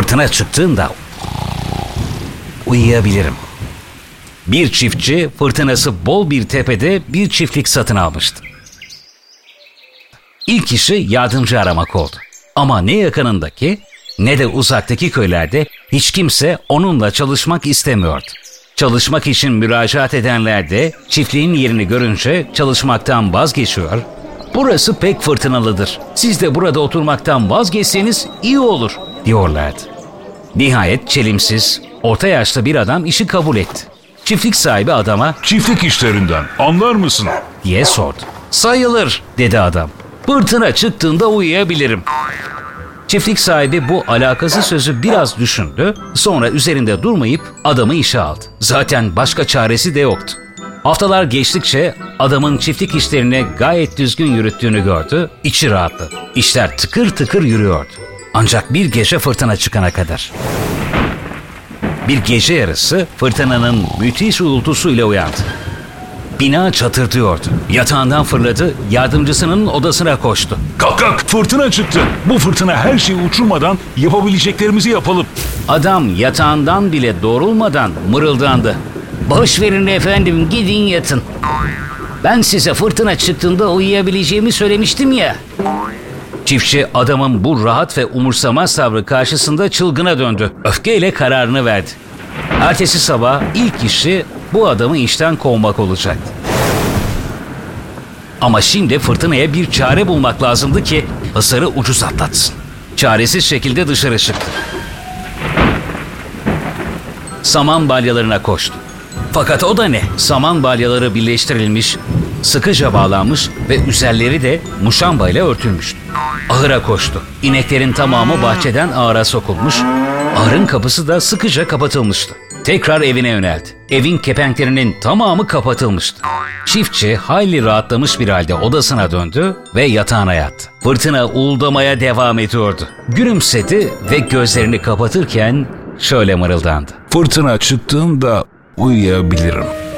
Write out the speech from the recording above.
Fırtına çıktığında uyuyabilirim. Bir çiftçi fırtınası bol bir tepede bir çiftlik satın almıştı. İlk işi yardımcı aramak oldu. Ama ne yakınındaki ne de uzaktaki köylerde hiç kimse onunla çalışmak istemiyordu. Çalışmak için müracaat edenler de çiftliğin yerini görünce çalışmaktan vazgeçiyor. Burası pek fırtınalıdır. Siz de burada oturmaktan vazgeçseniz iyi olur diyorlardı. Nihayet çelimsiz, orta yaşlı bir adam işi kabul etti. Çiftlik sahibi adama Çiftlik işlerinden anlar mısın? diye sordu. Sayılır dedi adam. Fırtına çıktığında uyuyabilirim. Çiftlik sahibi bu alakası sözü biraz düşündü. Sonra üzerinde durmayıp adamı işe aldı. Zaten başka çaresi de yoktu. Haftalar geçtikçe adamın çiftlik işlerini gayet düzgün yürüttüğünü gördü. İçi rahatladı. İşler tıkır tıkır yürüyordu. Ancak bir gece fırtına çıkana kadar. Bir gece yarısı fırtınanın müthiş uğultusuyla uyandı. Bina çatırdıyordu. Yatağından fırladı, yardımcısının odasına koştu. Kalk kalk fırtına çıktı. Bu fırtına her şeyi uçurmadan yapabileceklerimizi yapalım. Adam yatağından bile doğrulmadan mırıldandı. Boş verin efendim gidin yatın. Ben size fırtına çıktığında uyuyabileceğimi söylemiştim ya. Çiftçi adamın bu rahat ve umursamaz tavrı karşısında çılgına döndü. Öfkeyle kararını verdi. Ertesi sabah ilk işi bu adamı işten kovmak olacaktı. Ama şimdi fırtınaya bir çare bulmak lazımdı ki hasarı ucuz atlatsın. Çaresiz şekilde dışarı çıktı. Saman balyalarına koştu. Fakat o da ne? Saman balyaları birleştirilmiş, sıkıca bağlanmış ve üzerleri de muşambayla örtülmüştü. Ahıra koştu. İneklerin tamamı bahçeden ahıra sokulmuş, ahırın kapısı da sıkıca kapatılmıştı. Tekrar evine yöneldi. Evin kepenklerinin tamamı kapatılmıştı. Çiftçi hayli rahatlamış bir halde odasına döndü ve yatağına yattı. Fırtına uğuldamaya devam ediyordu. Gülümsedi ve gözlerini kapatırken şöyle mırıldandı. Fırtına çıktığında uyuyabilirim.